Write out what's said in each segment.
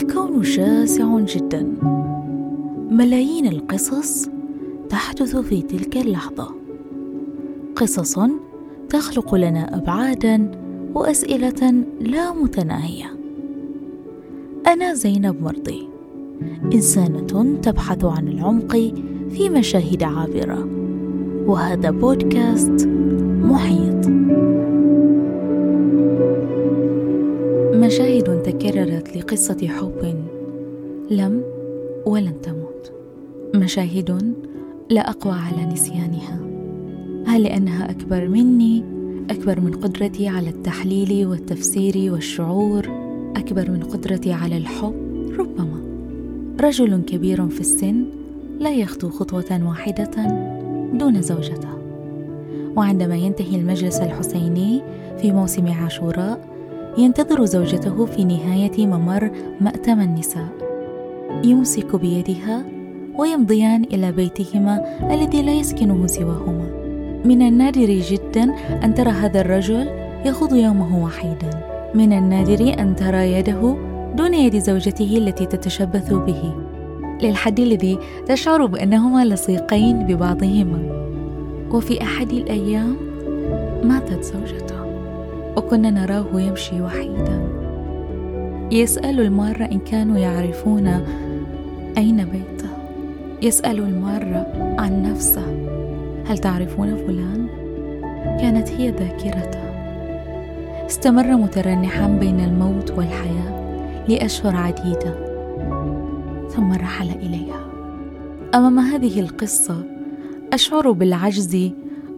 الكون شاسع جدا. ملايين القصص تحدث في تلك اللحظة. قصص تخلق لنا ابعادا وأسئلة لا متناهية. أنا زينب مرضي. إنسانة تبحث عن العمق في مشاهد عابرة. وهذا بودكاست محيط. مشاهد تكررت لقصة حب لم ولن تموت. مشاهد لا أقوى على نسيانها. هل لأنها أكبر مني أكبر من قدرتي على التحليل والتفسير والشعور أكبر من قدرتي على الحب؟ ربما. رجل كبير في السن لا يخطو خطوة واحدة دون زوجته. وعندما ينتهي المجلس الحسيني في موسم عاشوراء ينتظر زوجته في نهاية ممر مأتم النساء. يمسك بيدها ويمضيان إلى بيتهما الذي لا يسكنه سواهما. من النادر جدا أن ترى هذا الرجل يخوض يومه وحيدا. من النادر أن ترى يده دون يد زوجته التي تتشبث به. للحد الذي تشعر بأنهما لصيقين ببعضهما. وفي أحد الأيام ماتت زوجته. وكنا نراه يمشي وحيدا. يسأل الماره إن كانوا يعرفون أين بيته. يسأل الماره عن نفسه. هل تعرفون فلان؟ كانت هي ذاكرته. استمر مترنحا بين الموت والحياة لأشهر عديدة. ثم رحل إليها. أمام هذه القصة أشعر بالعجز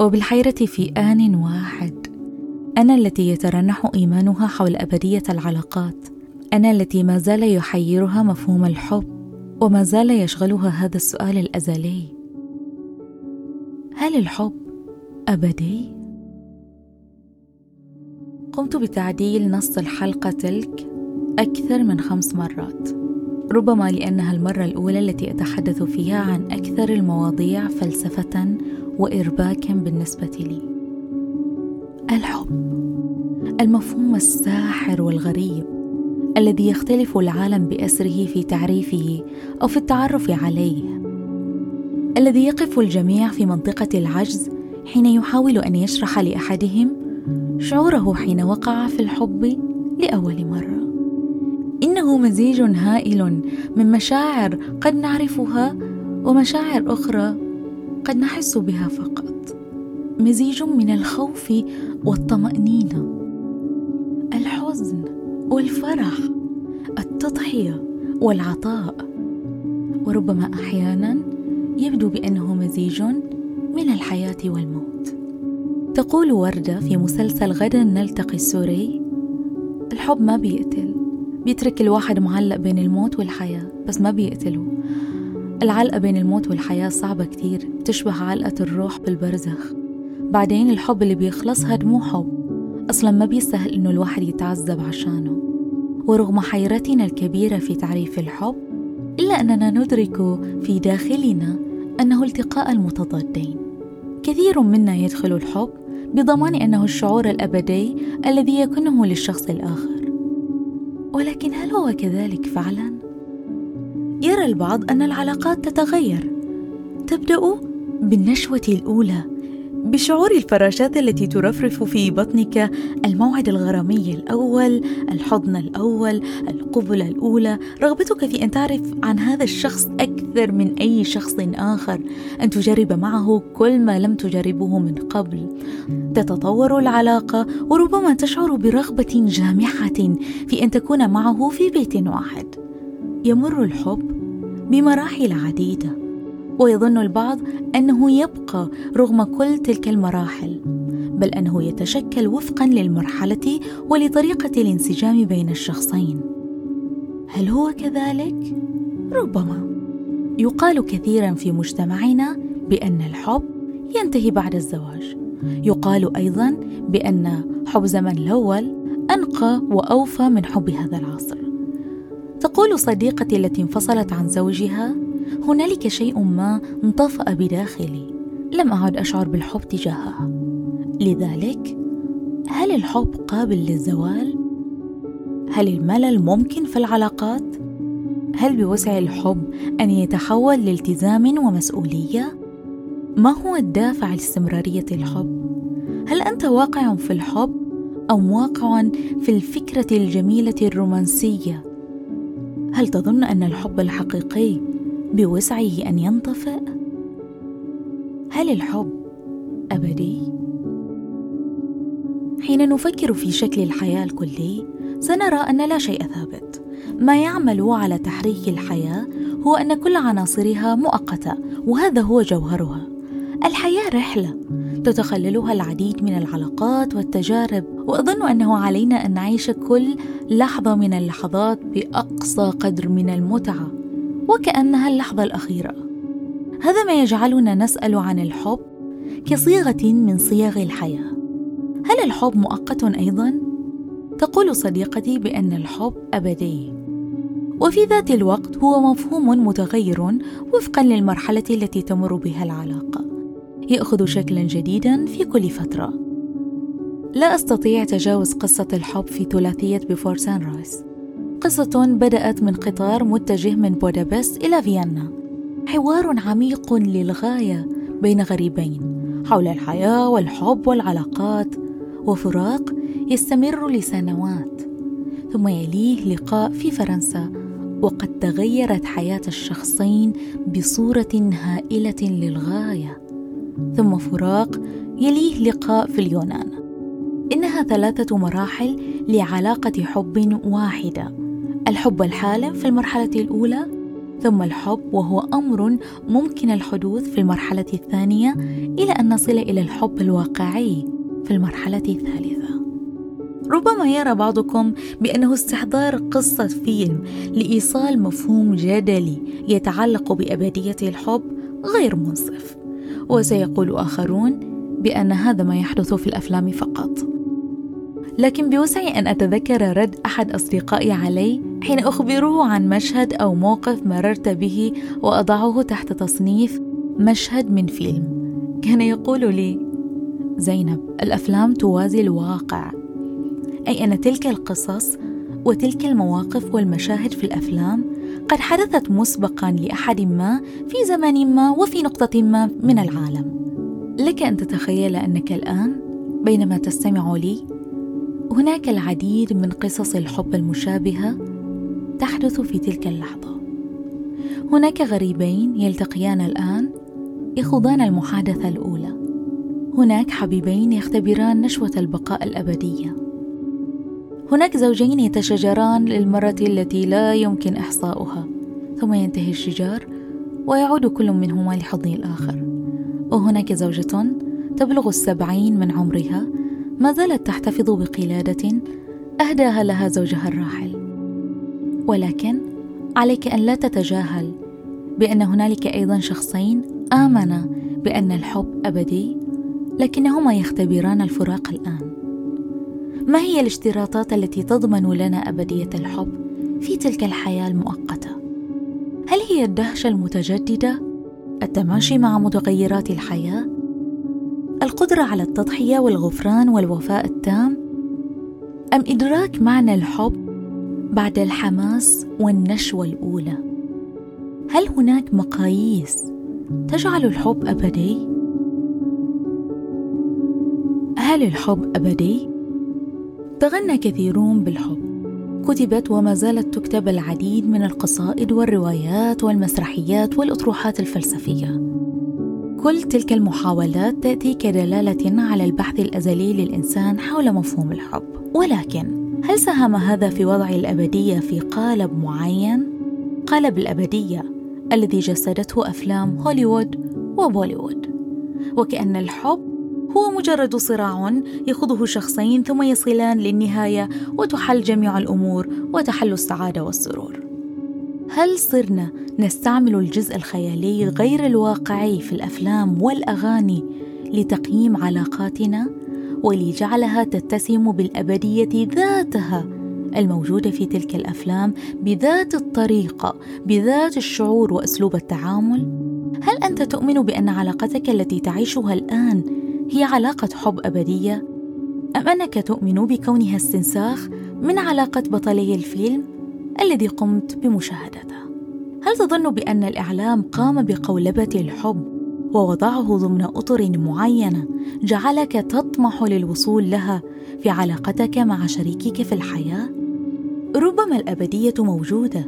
وبالحيرة في آن واحد. أنا التي يترنح إيمانها حول أبدية العلاقات. أنا التي ما زال يحيرها مفهوم الحب وما زال يشغلها هذا السؤال الأزلي. هل الحب أبدي؟ قمت بتعديل نص الحلقة تلك أكثر من خمس مرات. ربما لأنها المرة الأولى التي أتحدث فيها عن أكثر المواضيع فلسفة وارباكا بالنسبة لي. الحب المفهوم الساحر والغريب الذي يختلف العالم بأسره في تعريفه أو في التعرف عليه الذي يقف الجميع في منطقة العجز حين يحاول أن يشرح لأحدهم شعوره حين وقع في الحب لأول مرة. إنه مزيج هائل من مشاعر قد نعرفها ومشاعر أخرى قد نحس بها فقط. مزيج من الخوف والطمأنينة الحزن والفرح التضحية والعطاء. وربما أحيانا يبدو بأنه مزيج من الحياة والموت. تقول وردة في مسلسل غدا نلتقي السوري الحب ما بيقتل بيترك الواحد معلق بين الموت والحياة بس ما بيقتله. العلقة بين الموت والحياة صعبة كتير بتشبه علقة الروح بالبرزخ. بعدين الحب اللي بيخلص هاد مو حب. أصلا ما بيستاهل إنه الواحد يتعذب عشانه. ورغم حيرتنا الكبيرة في تعريف الحب إلا أننا ندرك في داخلنا أنه التقاء المتضادين. كثير منا يدخل الحب بضمان أنه الشعور الأبدي الذي يكنه للشخص الآخر. ولكن هل هو كذلك فعلا؟ يرى البعض أن العلاقات تتغير. تبدأ بالنشوة الأولى بشعور الفراشات التي ترفرف في بطنك الموعد الغرامي الأول الحضن الأول القبلة الأولى. رغبتك في أن تعرف عن هذا الشخص أكثر من أي شخص آخر. أن تجرب معه كل ما لم تجربه من قبل. تتطور العلاقة وربما تشعر برغبة جامحة في أن تكون معه في بيت واحد. يمر الحب بمراحل عديدة. ويظن البعض أنه يبقى رغم كل تلك المراحل بل أنه يتشكل وفقا للمرحلة ولطريقة الانسجام بين الشخصين. هل هو كذلك؟ ربما. يقال كثيرا في مجتمعنا بأن الحب ينتهي بعد الزواج. يقال أيضا بأن حب زمن الأول أنقى وأوفى من حب هذا العصر. تقول صديقتي التي انفصلت عن زوجها هنالك شيء ما انطفأ بداخلي لم أعد أشعر بالحب تجاهها لذلك هل الحب قابل للزوال هل الملل ممكن في العلاقات هل بوسع الحب أن يتحول لالتزام ومسؤولية؟ ما هو الدافع لاستمرارية الحب؟ هل أنت واقع في الحب أم واقع في الفكرة الجميلة الرومانسية؟ هل تظن أن الحب الحقيقي بوسعه أن ينطفئ؟ هل الحب أبدي؟ حين نفكر في شكل الحياة الكلي سنرى أن لا شيء ثابت ما يعمل على تحريك الحياة هو أن كل عناصرها مؤقتة وهذا هو جوهرها الحياة رحلة تتخللها العديد من العلاقات والتجارب وأظن أنه علينا أن نعيش كل لحظة من اللحظات بأقصى قدر من المتعة وكأنها اللحظة الأخيرة. هذا ما يجعلنا نسأل عن الحب كصيغة من صيغ الحياة. هل الحب مؤقت أيضا؟ تقول صديقتي بأن الحب أبدي. وفي ذات الوقت هو مفهوم متغير وفقا للمرحلة التي تمر بها العلاقة. يأخذ شكلا جديدا في كل فترة. لا أستطيع تجاوز قصة الحب في ثلاثية بفور سان رايس قصة بدأت من قطار متجه من بودابست إلى فيينا. حوار عميق للغاية بين غريبين حول الحياة والحب والعلاقات وفراق يستمر لسنوات. ثم يليه لقاء في فرنسا وقد تغيرت حياة الشخصين بصورة هائلة للغاية. ثم فراق يليه لقاء في اليونان. إنها ثلاثة مراحل لعلاقة حب واحدة. الحب الحالم في المرحلة الأولى ثم الحب وهو أمر ممكن الحدوث في المرحلة الثانية إلى أن نصل إلى الحب الواقعي في المرحلة الثالثة. ربما يرى بعضكم بأنه استحضار قصة فيلم لإيصال مفهوم جدلي يتعلق بأبدية الحب غير منصف وسيقول آخرون بأن هذا ما يحدث في الأفلام فقط. لكن بوسعي أن أتذكر رد أحد أصدقائي علي حين اخبره عن مشهد أو موقف مررت به وأضعه تحت تصنيف مشهد من فيلم. كان يقول لي زينب الأفلام توازي الواقع. أي أن تلك القصص وتلك المواقف والمشاهد في الأفلام قد حدثت مسبقا لأحد ما في زمن ما وفي نقطة ما من العالم. لك أن تتخيل أنك الآن بينما تستمع لي هناك العديد من قصص الحب المشابهة تحدث في تلك اللحظة. هناك غريبين يلتقيان الآن يخوضان المحادثة الأولى. هناك حبيبين يختبران نشوة البقاء الأبدية. هناك زوجين يتشاجران للمرة التي لا يمكن إحصاؤها. ثم ينتهي الشجار ويعود كل منهما لحضن الآخر. وهناك زوجة تبلغ السبعين من عمرها ما زالت تحتفظ بقلادة أهداها لها زوجها الراحل. ولكن عليك أن لا تتجاهل بأن هنالك أيضا شخصين آمنا بأن الحب أبدي لكنهما يختبران الفراق الآن. ما هي الاشتراطات التي تضمن لنا أبدية الحب في تلك الحياة المؤقتة؟ هل هي الدهشه المتجدده التماشي مع متغيرات الحياة القدرة على التضحية والغفران والوفاء التام أم إدراك معنى الحب بعد الحماس والنشوة الأولى. هل هناك مقاييس تجعل الحب أبدي؟ هل الحب أبدي؟ تغنى كثيرون بالحب. كتبت وما زالت تكتب العديد من القصائد والروايات والمسرحيات والأطروحات الفلسفية. كل تلك المحاولات تأتي كدلالة على البحث الأزلي للإنسان حول مفهوم الحب. ولكن هل ساهم هذا في وضع الأبدية في قالب معين؟ قالب الأبدية الذي جسدته أفلام هوليوود وبوليوود. وكأن الحب هو مجرد صراع يخوضه شخصين ثم يصلان للنهاية وتحل جميع الأمور وتحل السعادة والسرور. هل صرنا نستعمل الجزء الخيالي غير الواقعي في الأفلام والأغاني لتقييم علاقاتنا؟ ولجعلها تتسم بالأبدية ذاتها الموجودة في تلك الأفلام بذات الطريقة بذات الشعور وأسلوب التعامل؟ هل أنت تؤمن بأن علاقتك التي تعيشها الآن هي علاقة حب أبدية؟ أم أنك تؤمن بكونها استنساخ من علاقة بطلي الفيلم الذي قمت بمشاهدته؟ هل تظن بأن الإعلام قام بقولبة الحب؟ ووضعه ضمن أطر معينة جعلك تطمح للوصول لها في علاقتك مع شريكك في الحياة؟ ربما الأبدية موجودة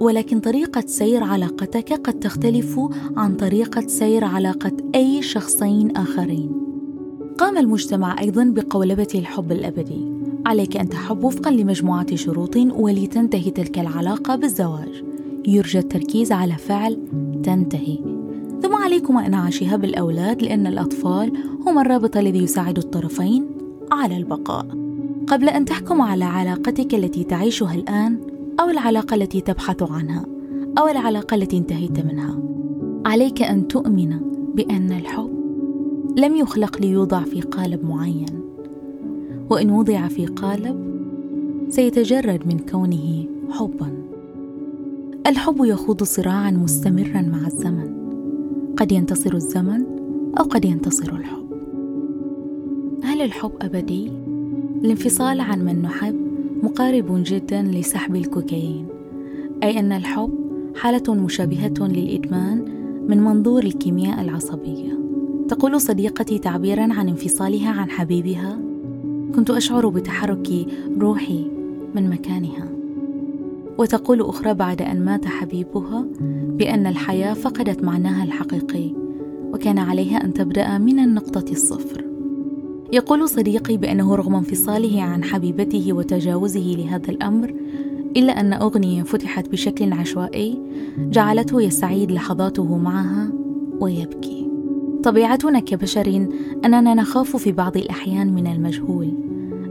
ولكن طريقة سير علاقتك قد تختلف عن طريقة سير علاقة أي شخصين آخرين. قام المجتمع أيضا بقولبة الحب الأبدي. عليك أن تحب وفقا لمجموعة شروط ولتنتهي تلك العلاقة بالزواج. يرجى التركيز على فعل تنتهي. ثم عليكم إنعاشها بالأولاد لأن الأطفال هم الرابط الذي يساعد الطرفين على البقاء. قبل أن تحكم على علاقتك التي تعيشها الآن أو العلاقة التي تبحث عنها أو العلاقة التي انتهيت منها عليك أن تؤمن بأن الحب لم يخلق ليوضع في قالب معين. وإن وضع في قالب سيتجرد من كونه حبا. الحب يخوض صراعا مستمرا مع الزمن. قد ينتصر الزمن أو قد ينتصر الحب. هل الحب أبدي؟ الانفصال عن من نحب مقارب جدا لسحب الكوكايين أي أن الحب حالة مشابهة للإدمان من منظور الكيمياء العصبية. تقول صديقتي تعبيرا عن انفصالها عن حبيبها كنت أشعر بتحرك روحي من مكانها. وتقول أخرى بعد أن مات حبيبها بأن الحياة فقدت معناها الحقيقي وكان عليها أن تبدأ من النقطة الصفر. يقول صديقي بأنه رغم انفصاله عن حبيبته وتجاوزه لهذا الأمر إلا أن أغنية فتحت بشكل عشوائي جعلته يستعيد لحظاته معها ويبكي. طبيعتنا كبشر أننا نخاف في بعض الأحيان من المجهول.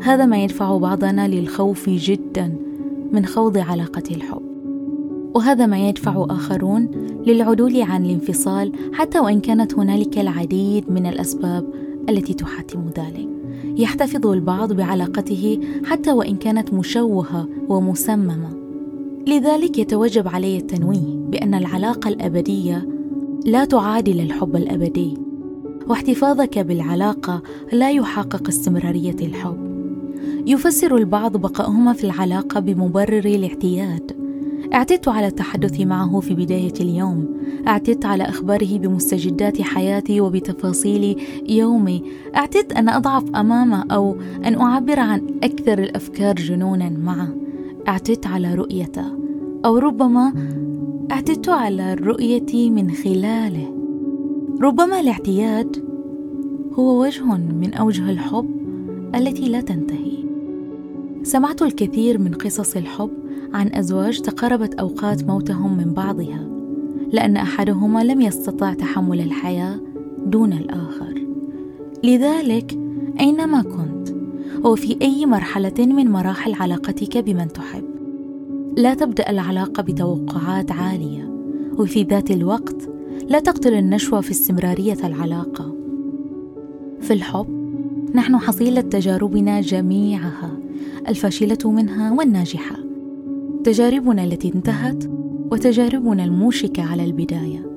هذا ما يدفع بعضنا للخوف جدا من خوض علاقة الحب. وهذا ما يدفع آخرون للعدول عن الانفصال حتى وإن كانت هنالك العديد من الأسباب التي تحتم ذلك. يحتفظ البعض بعلاقته حتى وإن كانت مشوهة ومسممة. لذلك يتوجب علي التنويه بأن العلاقة الأبدية لا تعادل الحب الأبدي. واحتفاظك بالعلاقة لا يحقق استمرارية الحب. يفسر البعض بقاءهما في العلاقة بمبرر الاعتياد اعتدت على التحدث معه في بداية اليوم. اعتدت على إخباره بمستجدات حياتي وبتفاصيل يومي. اعتدت أن أضعف أمامه أو أن أعبر عن أكثر الأفكار جنونا معه. اعتدت على رؤيته. أو ربما اعتدت على الرؤية من خلاله. ربما الاعتياد هو وجه من أوجه الحب التي لا تنتهي. سمعت الكثير من قصص الحب عن أزواج تقاربت أوقات موتهم من بعضها لأن أحدهما لم يستطع تحمل الحياة دون الآخر. لذلك أينما كنت وفي أي مرحلة من مراحل علاقتك بمن تحب لا تبدأ العلاقة بتوقعات عالية وفي ذات الوقت لا تقتل النشوة في استمرارية العلاقة. في الحب نحن حصيلة تجاربنا جميعها الفاشلة منها والناجحة. تجاربنا التي انتهت وتجاربنا الموشكة على البداية.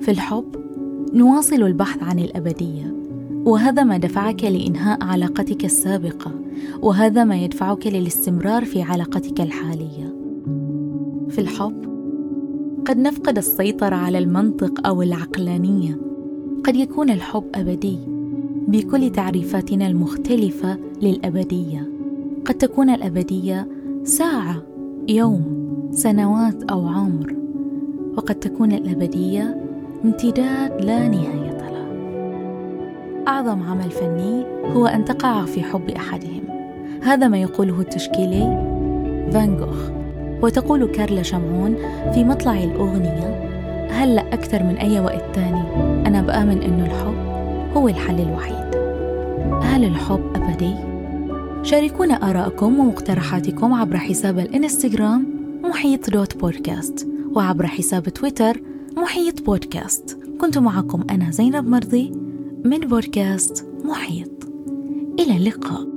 في الحب نواصل البحث عن الأبدية. وهذا ما دفعك لإنهاء علاقتك السابقة. وهذا ما يدفعك للاستمرار في علاقتك الحالية. في الحب قد نفقد السيطرة على المنطق أو العقلانية. قد يكون الحب أبدي. بكل تعريفاتنا المختلفة للأبدية. قد تكون الأبدية ساعة يوم سنوات أو عمر وقد تكون الأبدية امتداد لا نهاية له. أعظم عمل فني هو أن تقع في حب أحدهم. هذا ما يقوله التشكيلي فان جوخ. وتقول كارلا شمعون في مطلع الأغنية هلأ أكثر من أي وقت تاني؟ أنا بآمن إنه الحب هو الحل الوحيد. هل الحب أبدي؟ شاركونا آراءكم ومقترحاتكم عبر حساب الإنستغرام محيط دوت بودكاست وعبر حساب تويتر محيط بودكاست. كنت معكم أنا زينب مرضي من بودكاست محيط. إلى اللقاء.